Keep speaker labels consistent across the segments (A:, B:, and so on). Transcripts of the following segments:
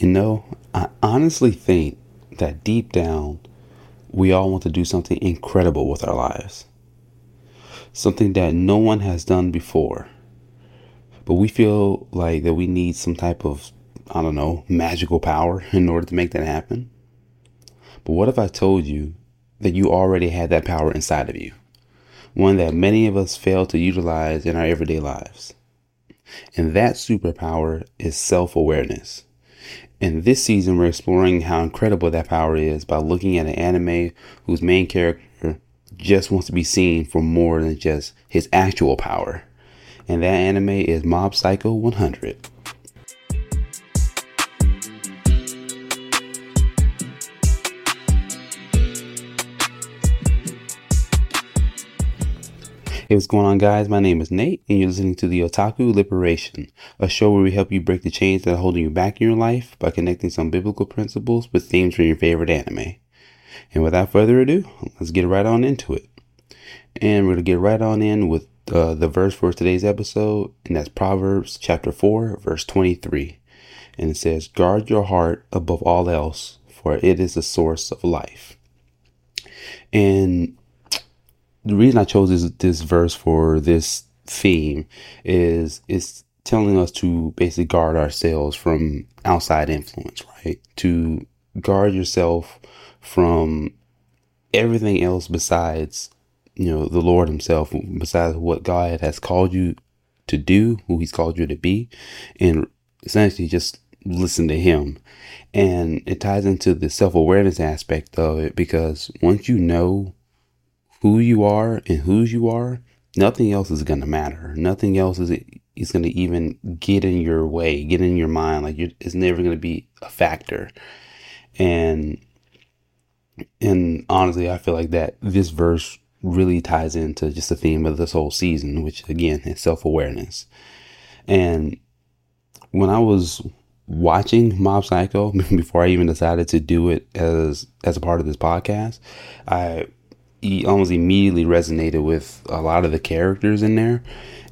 A: You know, I honestly think that deep down, we all want to do something incredible with our lives. Something that no one has done before. But we feel like that we need some type of, I don't know, magical power in order to make that happen. But what if I told you that you already had that power inside of you? One that many of us fail to utilize in our everyday lives. And that superpower is self awareness. In this season, we're exploring how incredible that power is by looking at an anime whose main character just wants to be seen for more than just his actual power. And that anime is Mob Psycho 100. Hey, what's going on, guys? My name is Nate, and you're listening to the Otaku Liberation, a show where we help you break the chains that are holding you back in your life by connecting some biblical principles with themes from your favorite anime. And without further ado, let's get right on into it. And we're going to get right on in with uh, the verse for today's episode, and that's Proverbs chapter 4, verse 23. And it says, Guard your heart above all else, for it is the source of life. And the reason I chose this this verse for this theme is it's telling us to basically guard ourselves from outside influence, right? To guard yourself from everything else besides, you know, the Lord Himself, besides what God has called you to do, who He's called you to be, and essentially just listen to Him. And it ties into the self awareness aspect of it because once you know who you are and whose you are, nothing else is going to matter. Nothing else is is going to even get in your way, get in your mind. Like it's never going to be a factor. And and honestly, I feel like that this verse really ties into just the theme of this whole season, which again is self awareness. And when I was watching Mob Psycho before I even decided to do it as as a part of this podcast, I he almost immediately resonated with a lot of the characters in there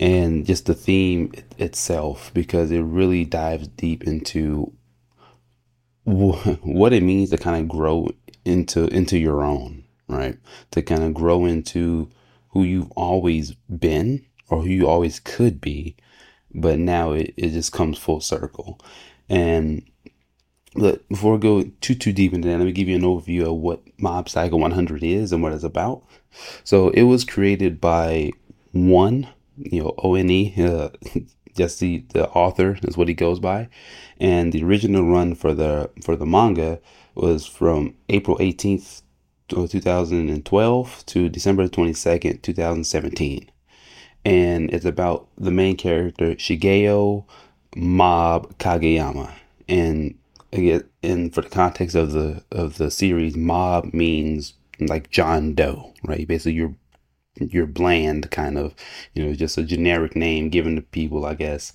A: and just the theme itself because it really dives deep into what it means to kind of grow into into your own right? To kind of grow into who you've always been or who you always could be but now it, it just comes full circle. And Look, before I go too too deep into that, let me give you an overview of what Mob Psycho 100 is and what it's about. So it was created by ONE, you know, O N E, uh, just the the author is what he goes by, and the original run for the for the manga was from April 18th, 2012 to December 22nd, 2017, and it's about the main character Shigeo Mob Kageyama. And again, and for the context of the of the series, mob means like John Doe, right? Basically, you're you're bland, kind of, you know, just a generic name given to people, I guess.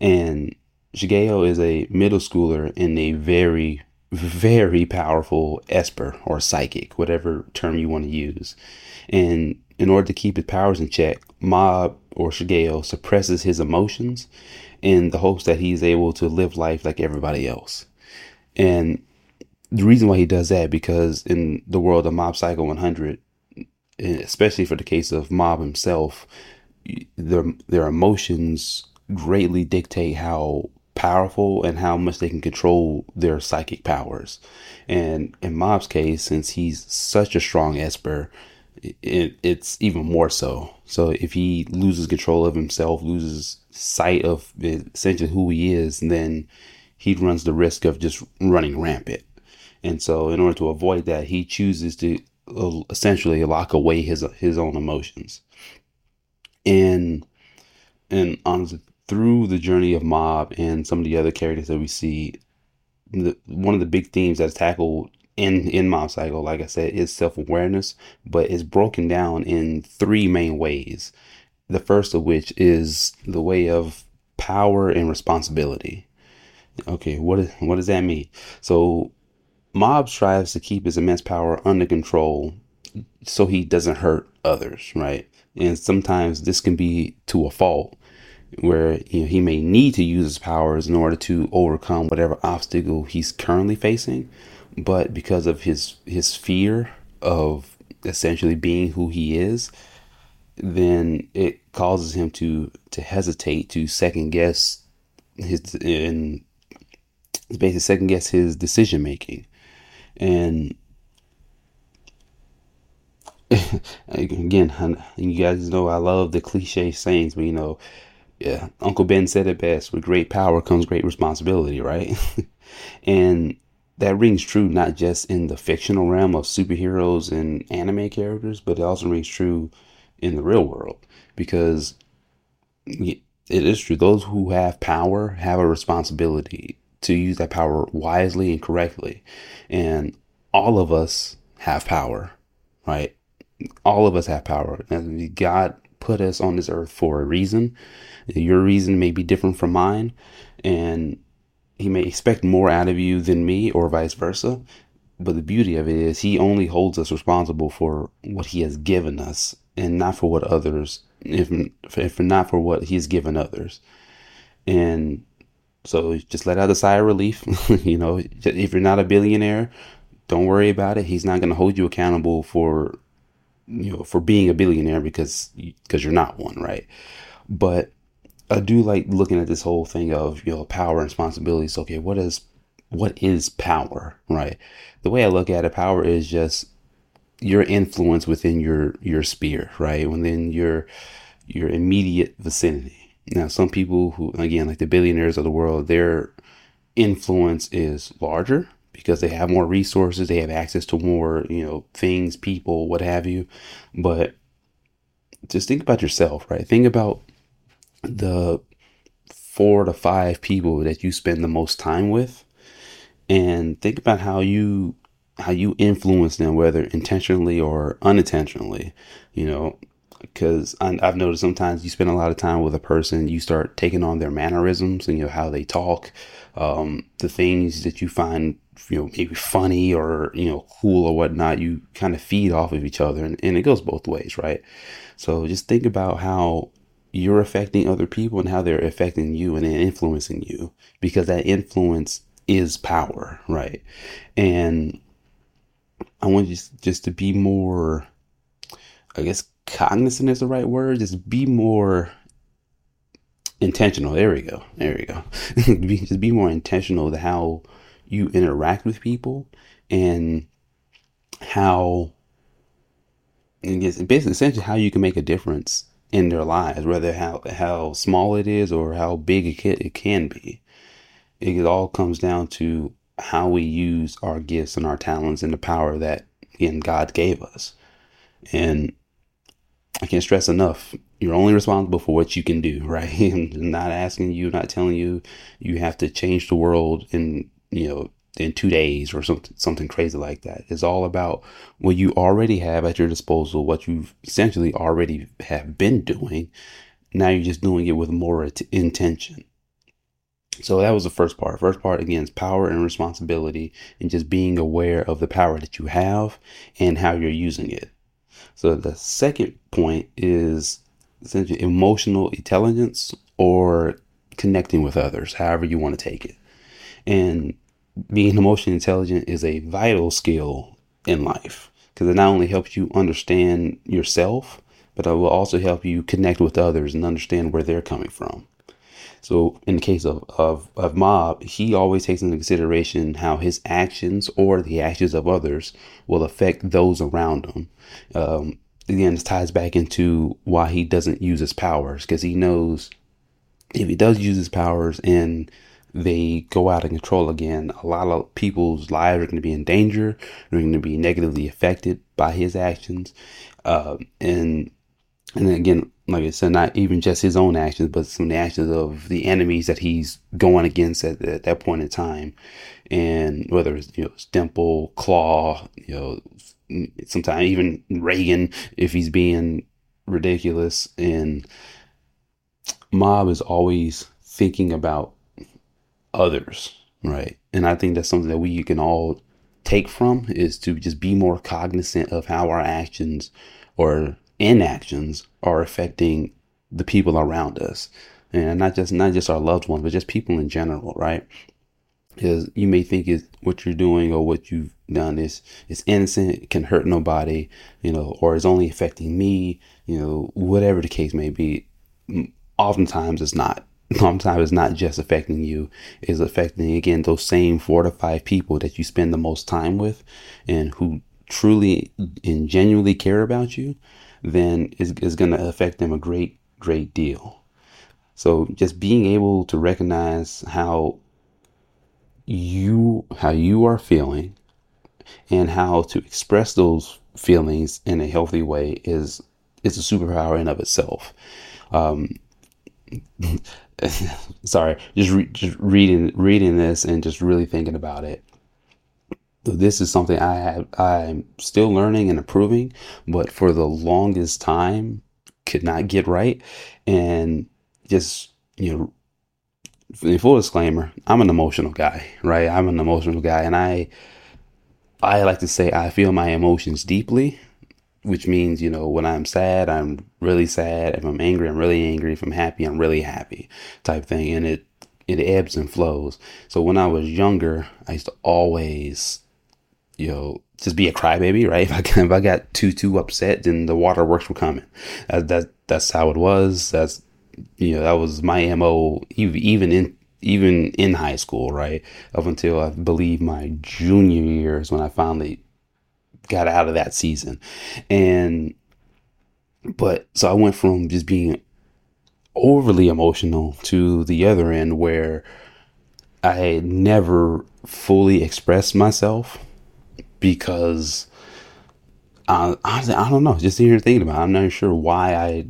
A: And Shigeo is a middle schooler and a very, very powerful Esper or psychic, whatever term you want to use. And in order to keep his powers in check, Mob or Shigeo suppresses his emotions in the hopes that he's able to live life like everybody else. And the reason why he does that because in the world of Mob Psycho 100, eh, especially for the case of Mob himself, their their emotions greatly dictate how powerful and how much they can control their psychic powers. And in Mob's case, since he's such a strong Esper, it, it's even more so. So if he loses control of himself, loses sight of eh, essentially who he is, then he runs the risk of just running rampant. And so, in order to avoid that, he chooses to uh, essentially lock away his his own emotions. And and honestly, through the journey of Mob and some of the other characters that we see, the, one of the big themes that's tackled in in Mob Psycho, like I said, is self awareness, but it's broken down in three main ways. The first of which is the way of power and responsibility. Okay, what is, what does that mean? So, Mob strives to keep his immense power under control so he doesn't hurt others, right? And sometimes this can be to a fault. where you know he may need to use his powers in order to overcome whatever obstacle he's currently facing, but because of his his fear of essentially being who he is, then it causes him to to hesitate, to second guess his and basically second guess his decision making, and again, you guys know I love the cliche sayings, but you know, yeah, Uncle Ben said it best: with great power comes great responsibility, right? and that rings true not just in the fictional realm of superheroes and anime characters, but it also rings true in the real world because it is true. Those who have power have a responsibility to use that power wisely and correctly. And all of us have power, right? All of us have power. And God put us on this earth for a reason. Your reason may be different from mine. And he may expect more out of you than me or vice versa. But the beauty of it is he only holds us responsible for what he has given us and not for what others, if, if not for what he's given others. And so just let out a sigh of relief. you know, if you're not a billionaire, don't worry about it. He's not going to hold you accountable for, you know, for being a billionaire because, because you're not one, right? But I do like looking at this whole thing of you know power and responsibilities. Okay, what is what is power, right? The way I look at it, power is just your influence within your your sphere, right? Within your your immediate vicinity. Now, some people who again, like the billionaires of the world, their influence is larger because they have more resources, they have access to more, you know, things, people, what have you. But just think about yourself, right? Think about the four to five people that you spend the most time with and think about how you how you influence them whether intentionally or unintentionally you know because I've noticed sometimes you spend a lot of time with a person, you start taking on their mannerisms and you know how they talk, um, the things that you find you know maybe funny or you know cool or whatnot. You kind of feed off of each other, and, and it goes both ways, right? So just think about how you're affecting other people and how they're affecting you and influencing you because that influence is power, right? And I want you just to be more, I guess, cognizant is the right word. Just be more intentional. There we go. There we go. just be more intentional to how you interact with people and how, and basically, essentially, how you can make a difference in their lives, whether how how small it is or how big it can, it can be. It all comes down to how we use our gifts and our talents and the power that again God gave us. And I can't stress enough, you're only responsible for what you can do, right? I'm not asking you, not telling you you have to change the world in, you know, in two days or something something crazy like that. It's all about what you already have at your disposal, what you essentially already have been doing. Now you're just doing it with more intention. So that was the first part. First part again is power and responsibility and just being aware of the power that you have and how you're using it. So the second point is essentially emotional intelligence or connecting with others, however you want to take it. And being emotionally intelligent is a vital skill in life because it not only helps you understand yourself, but it will also help you connect with others and understand where they're coming from. So, in the case of, of, of Mob, he always takes into consideration how his actions or the actions of others will affect those around him. Um, again, this ties back into why he doesn't use his powers because he knows if he does use his powers and they go out of control again, a lot of people's lives are going to be in danger. They're going to be negatively affected by his actions. Uh, and and again, like I said, not even just his own actions, but some of the actions of the enemies that he's going against at, at that point in time. And whether it's, you know, Dimple, Claw, you know, sometimes even Reigen, if he's being ridiculous. And Mob is always thinking about others, right? And I think that's something that we can all take from is to just be more cognizant of how our actions or inactions are affecting the people around us. and not just not just our loved ones, but just people in general, right? Because you may think is what you're doing or what you've done is is innocent, can hurt nobody, you know, or is only affecting me, you know, whatever the case may be. Oftentimes, it's not. Oftentimes, it's not just affecting you; it's affecting again those same four to five people that you spend the most time with, and who truly and genuinely care about you. Then is is going to affect them a great great deal. So just being able to recognize how you how you are feeling and how to express those feelings in a healthy way is is a superpower in of itself. Um, sorry, just re- just reading reading this and just really thinking about it. This is something I have I'm still learning and improving, but for the longest time could not get right, and just you know full disclaimer, I'm an emotional guy, right? I'm an emotional guy and I I like to say I feel my emotions deeply, which means, you know, when I'm sad, I'm really sad. If I'm angry, I'm really angry. If I'm happy, I'm really happy type thing. And it it ebbs and flows. So when I was younger, I used to always, you know, just be a crybaby, right? If I, if I got too too upset, then the waterworks were coming. That, that that's how it was. That's you know that was my mo even in even in high school right up until i believe my junior years when i finally got out of that season and but so i went from just being overly emotional to the other end where i never fully expressed myself because I, I, I don't know just here thinking about it, i'm not sure why i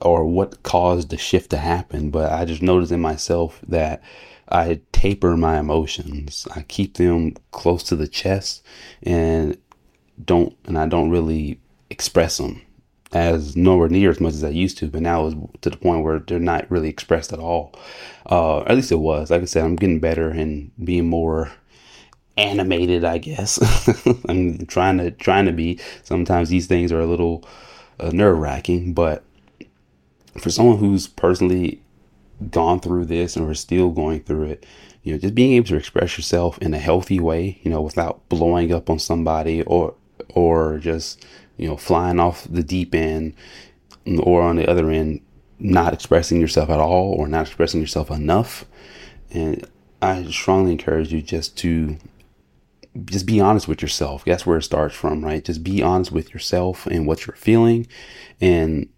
A: or what caused the shift to happen, but I just noticed in myself that I taper my emotions. I keep them close to the chest and don't and I don't really express them as nowhere near as much as I used to, but now it's to the point where they're not really expressed at all. Uh, at least it was. Like I said, I'm getting better and being more animated, I guess. I'm trying to trying to be. Sometimes these things are a little uh, nerve wracking, but for someone who's personally gone through this and are still going through it, you know, just being able to express yourself in a healthy way, you know, without blowing up on somebody or or just, you know, flying off the deep end or on the other end not expressing yourself at all or not expressing yourself enough. And I strongly encourage you just to just be honest with yourself. That's where it starts from, right? Just be honest with yourself and what you're feeling and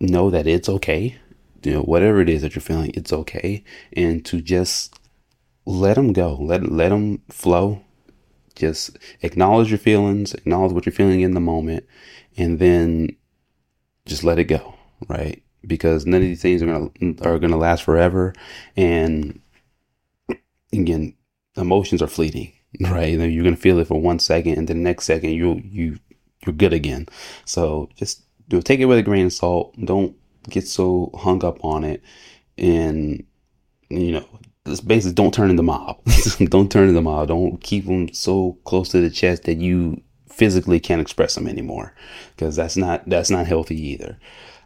A: know that it's okay. You know, whatever it is that you're feeling, it's okay. And to just let them go, let, let them flow. Just acknowledge your feelings, acknowledge what you're feeling in the moment, and then just let it go, right? Because none of these things are gonna are gonna last forever, and again, emotions are fleeting, right? You're gonna feel it for one second, and the next second you you you're good again. So just do take it with a grain of salt. Don't get so hung up on it, and you know, basically don't turn into mob. don't turn into mob. Don't keep them so close to the chest that you physically can't express them anymore, because that's not that's not healthy either.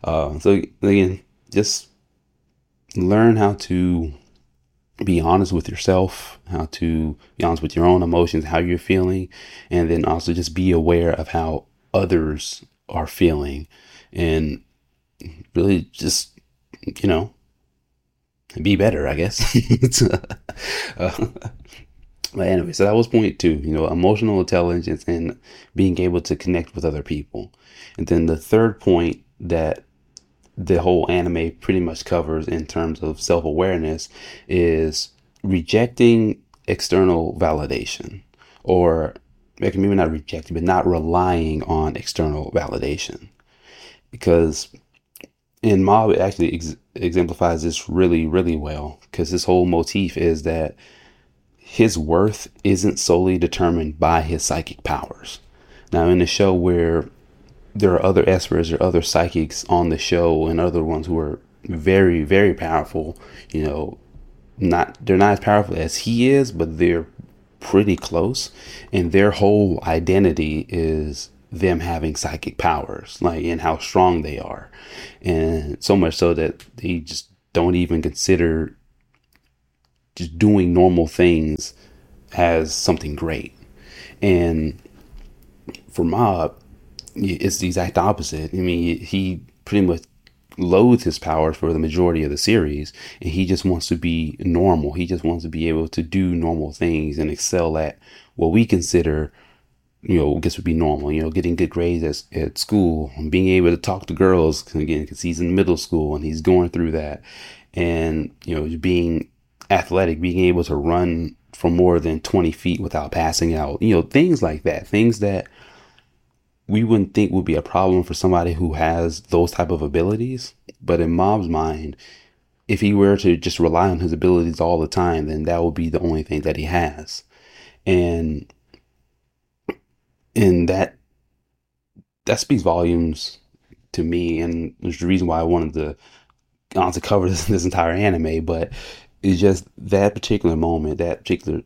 A: Uh, so again, just learn how to be honest with yourself, how to be honest with your own emotions, how you're feeling, and then also just be aware of how others are feeling and really just, you know, be better, I guess. uh, but anyway, so that was point two, you know, emotional intelligence and being able to connect with other people. And then the third point that the whole anime pretty much covers in terms of self awareness is rejecting external validation or maybe not rejecting, but not relying on external validation. Because in Mob, it actually ex- exemplifies this really, really well. Because his whole motif is that his worth isn't solely determined by his psychic powers. Now, in the show where there are other espers or other psychics on the show and other ones who are very, very powerful, you know, not they're not as powerful as he is, but they're pretty close, and their whole identity is them having psychic powers, like and how strong they are, and so much so that they just don't even consider just doing normal things as something great. And for Mob, it's the exact opposite. I mean, he pretty much loathes his powers for the majority of the series, and he just wants to be normal. He just wants to be able to do normal things and excel at what we consider, you know, I guess would be normal. You know, getting good grades at, at school, and being able to talk to girls again because he's in middle school and he's going through that, and you know, being athletic, being able to run for more than 20 feet without passing out, you know, things like that, things that we wouldn't think would be a problem for somebody who has those type of abilities. But in Mob's mind, if he were to just rely on his abilities all the time, then that would be the only thing that he has. And and that that speaks volumes to me and there's the reason why I wanted to honestly cover this, this entire anime, but it's just that particular moment, that particular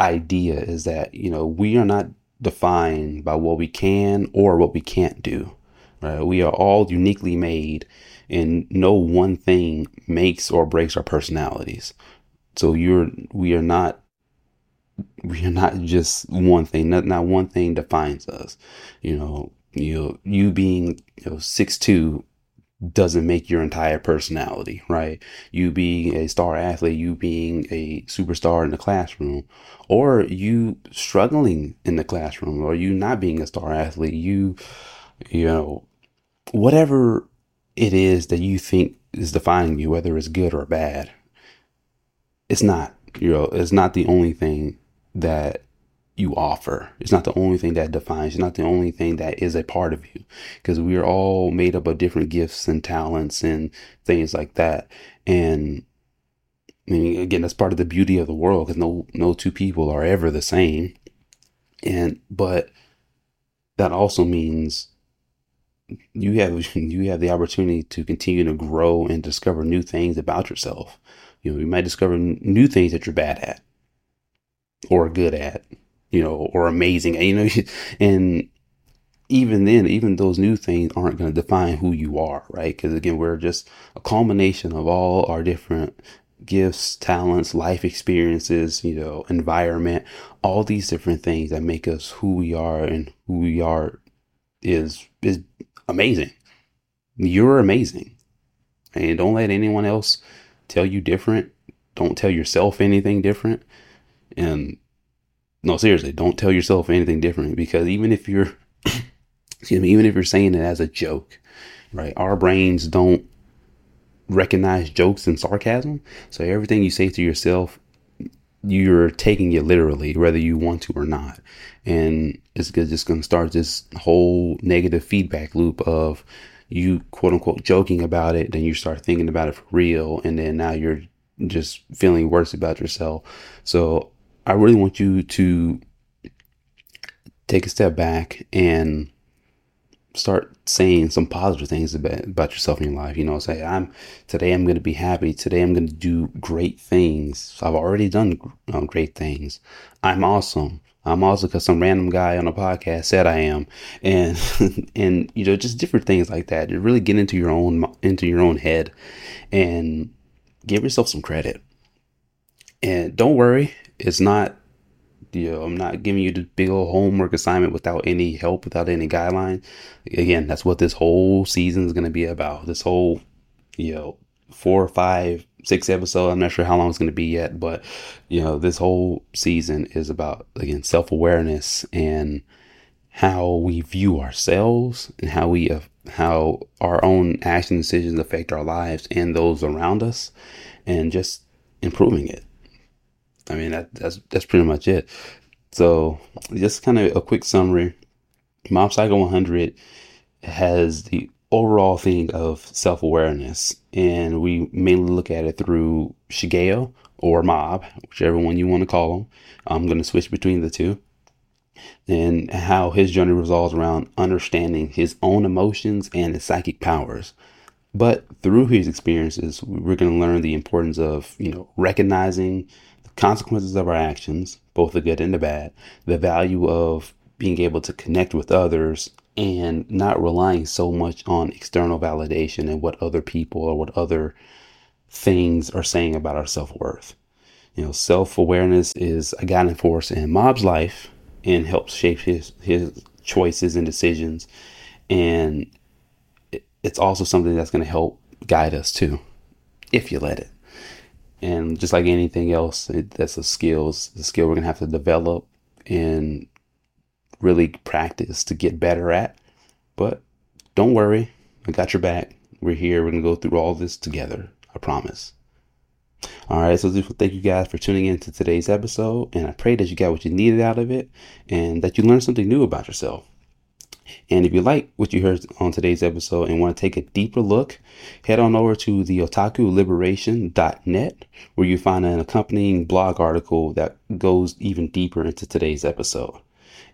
A: idea is that, you know, we are not defined by what we can or what we can't do. Right? We are all uniquely made, and no one thing makes or breaks our personalities. So you're we are not we are not just one thing. Not not one thing defines us. You know, you you being you know six two doesn't make your entire personality, right? You being a star athlete, you being a superstar in the classroom, or you struggling in the classroom, or you not being a star athlete, you, you know, whatever it is that you think is defining you, whether it's good or bad, it's not, you know, it's not the only thing that you offer. It's not the only thing that defines. It's not the only thing that is a part of you, because we are all made up of different gifts and talents and things like that. And I mean, again, that's part of the beauty of the world, because no no two people are ever the same. And but that also means you have you have the opportunity to continue to grow and discover new things about yourself. You know, you might discover new things that you're bad at or good at you know, or amazing, you know, and even then, even those new things aren't going to define who you are, right? Because again, we're just a culmination of all our different gifts, talents, life experiences, you know, environment, all these different things that make us who we are and who we are is is amazing. You're amazing. And don't let anyone else tell you different. Don't tell yourself anything different. And no, seriously, don't tell yourself anything different because even if you're, excuse me, even if you're saying it as a joke, right? Our brains don't recognize jokes and sarcasm. So everything you say to yourself, you're taking it literally, whether you want to or not. And it's just going to start this whole negative feedback loop of you quote unquote joking about it. Then you start thinking about it for real. And then now you're just feeling worse about yourself. So I really want you to take a step back and start saying some positive things about, about yourself in your life. You know, say, I'm today I'm going to be happy. Today I'm going to do great things. I've already done um, great things. I'm awesome. I'm also because some random guy on a podcast said I am, and and you know just different things like that. To really get into your own into your own head, and give yourself some credit. And don't worry it's not you know, I'm not giving you the big old homework assignment without any help, without any guideline. Again, that's what this whole season is going to be about. This whole, you know, four, five, six episode. I'm not sure how long it's going to be yet, but you know, this whole season is about again self awareness and how we view ourselves and how we uh, how our own action decisions affect our lives and those around us, and just improving it. I mean, that, that's that's pretty much it. So, just kind of a quick summary. Mob Psycho 100 has the overall thing of self awareness, and we mainly look at it through Shigeo or Mob, whichever one you want to call him. I'm going to switch between the two. And how his journey revolves around understanding his own emotions and his psychic powers. But through his experiences, we're going to learn the importance of, you know, recognizing consequences of our actions, both the good and the bad, the value of being able to connect with others and not relying so much on external validation and what other people or what other things are saying about our self worth. You know, self awareness is a guiding force in Mob's life and helps shape his his choices and decisions, and it's also something that's going to help guide us too, if you let it. And just like anything else, it, that's a skill. It's a skill we're to have to develop and really practice to get better at. But don't worry, I got your back. We're here. We're to go through all this together. I promise. All right, so thank you guys for tuning in to today's episode, and I pray that you got what you needed out of it and that you learned something new about yourself. And if you like what you heard on today's episode and want to take a deeper look, head on over to the otakuliberation.net where you find an accompanying blog article that goes even deeper into today's episode.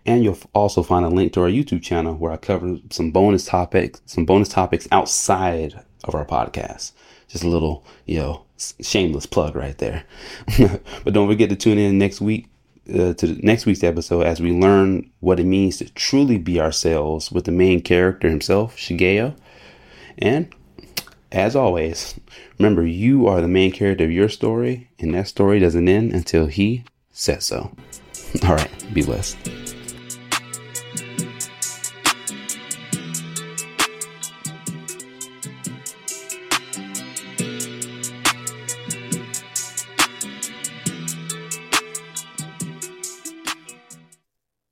A: And you'll also find a link to our YouTube channel where I cover some bonus topics, some bonus topics outside of our podcast. Just a little, you know, shameless plug right there. but don't forget to tune in next week uh, to next week's episode as we learn what it means to truly be ourselves with the main character himself, Shigeo. And as always, remember you are the main character of your story, and that story doesn't end until he says so. All right, be blessed.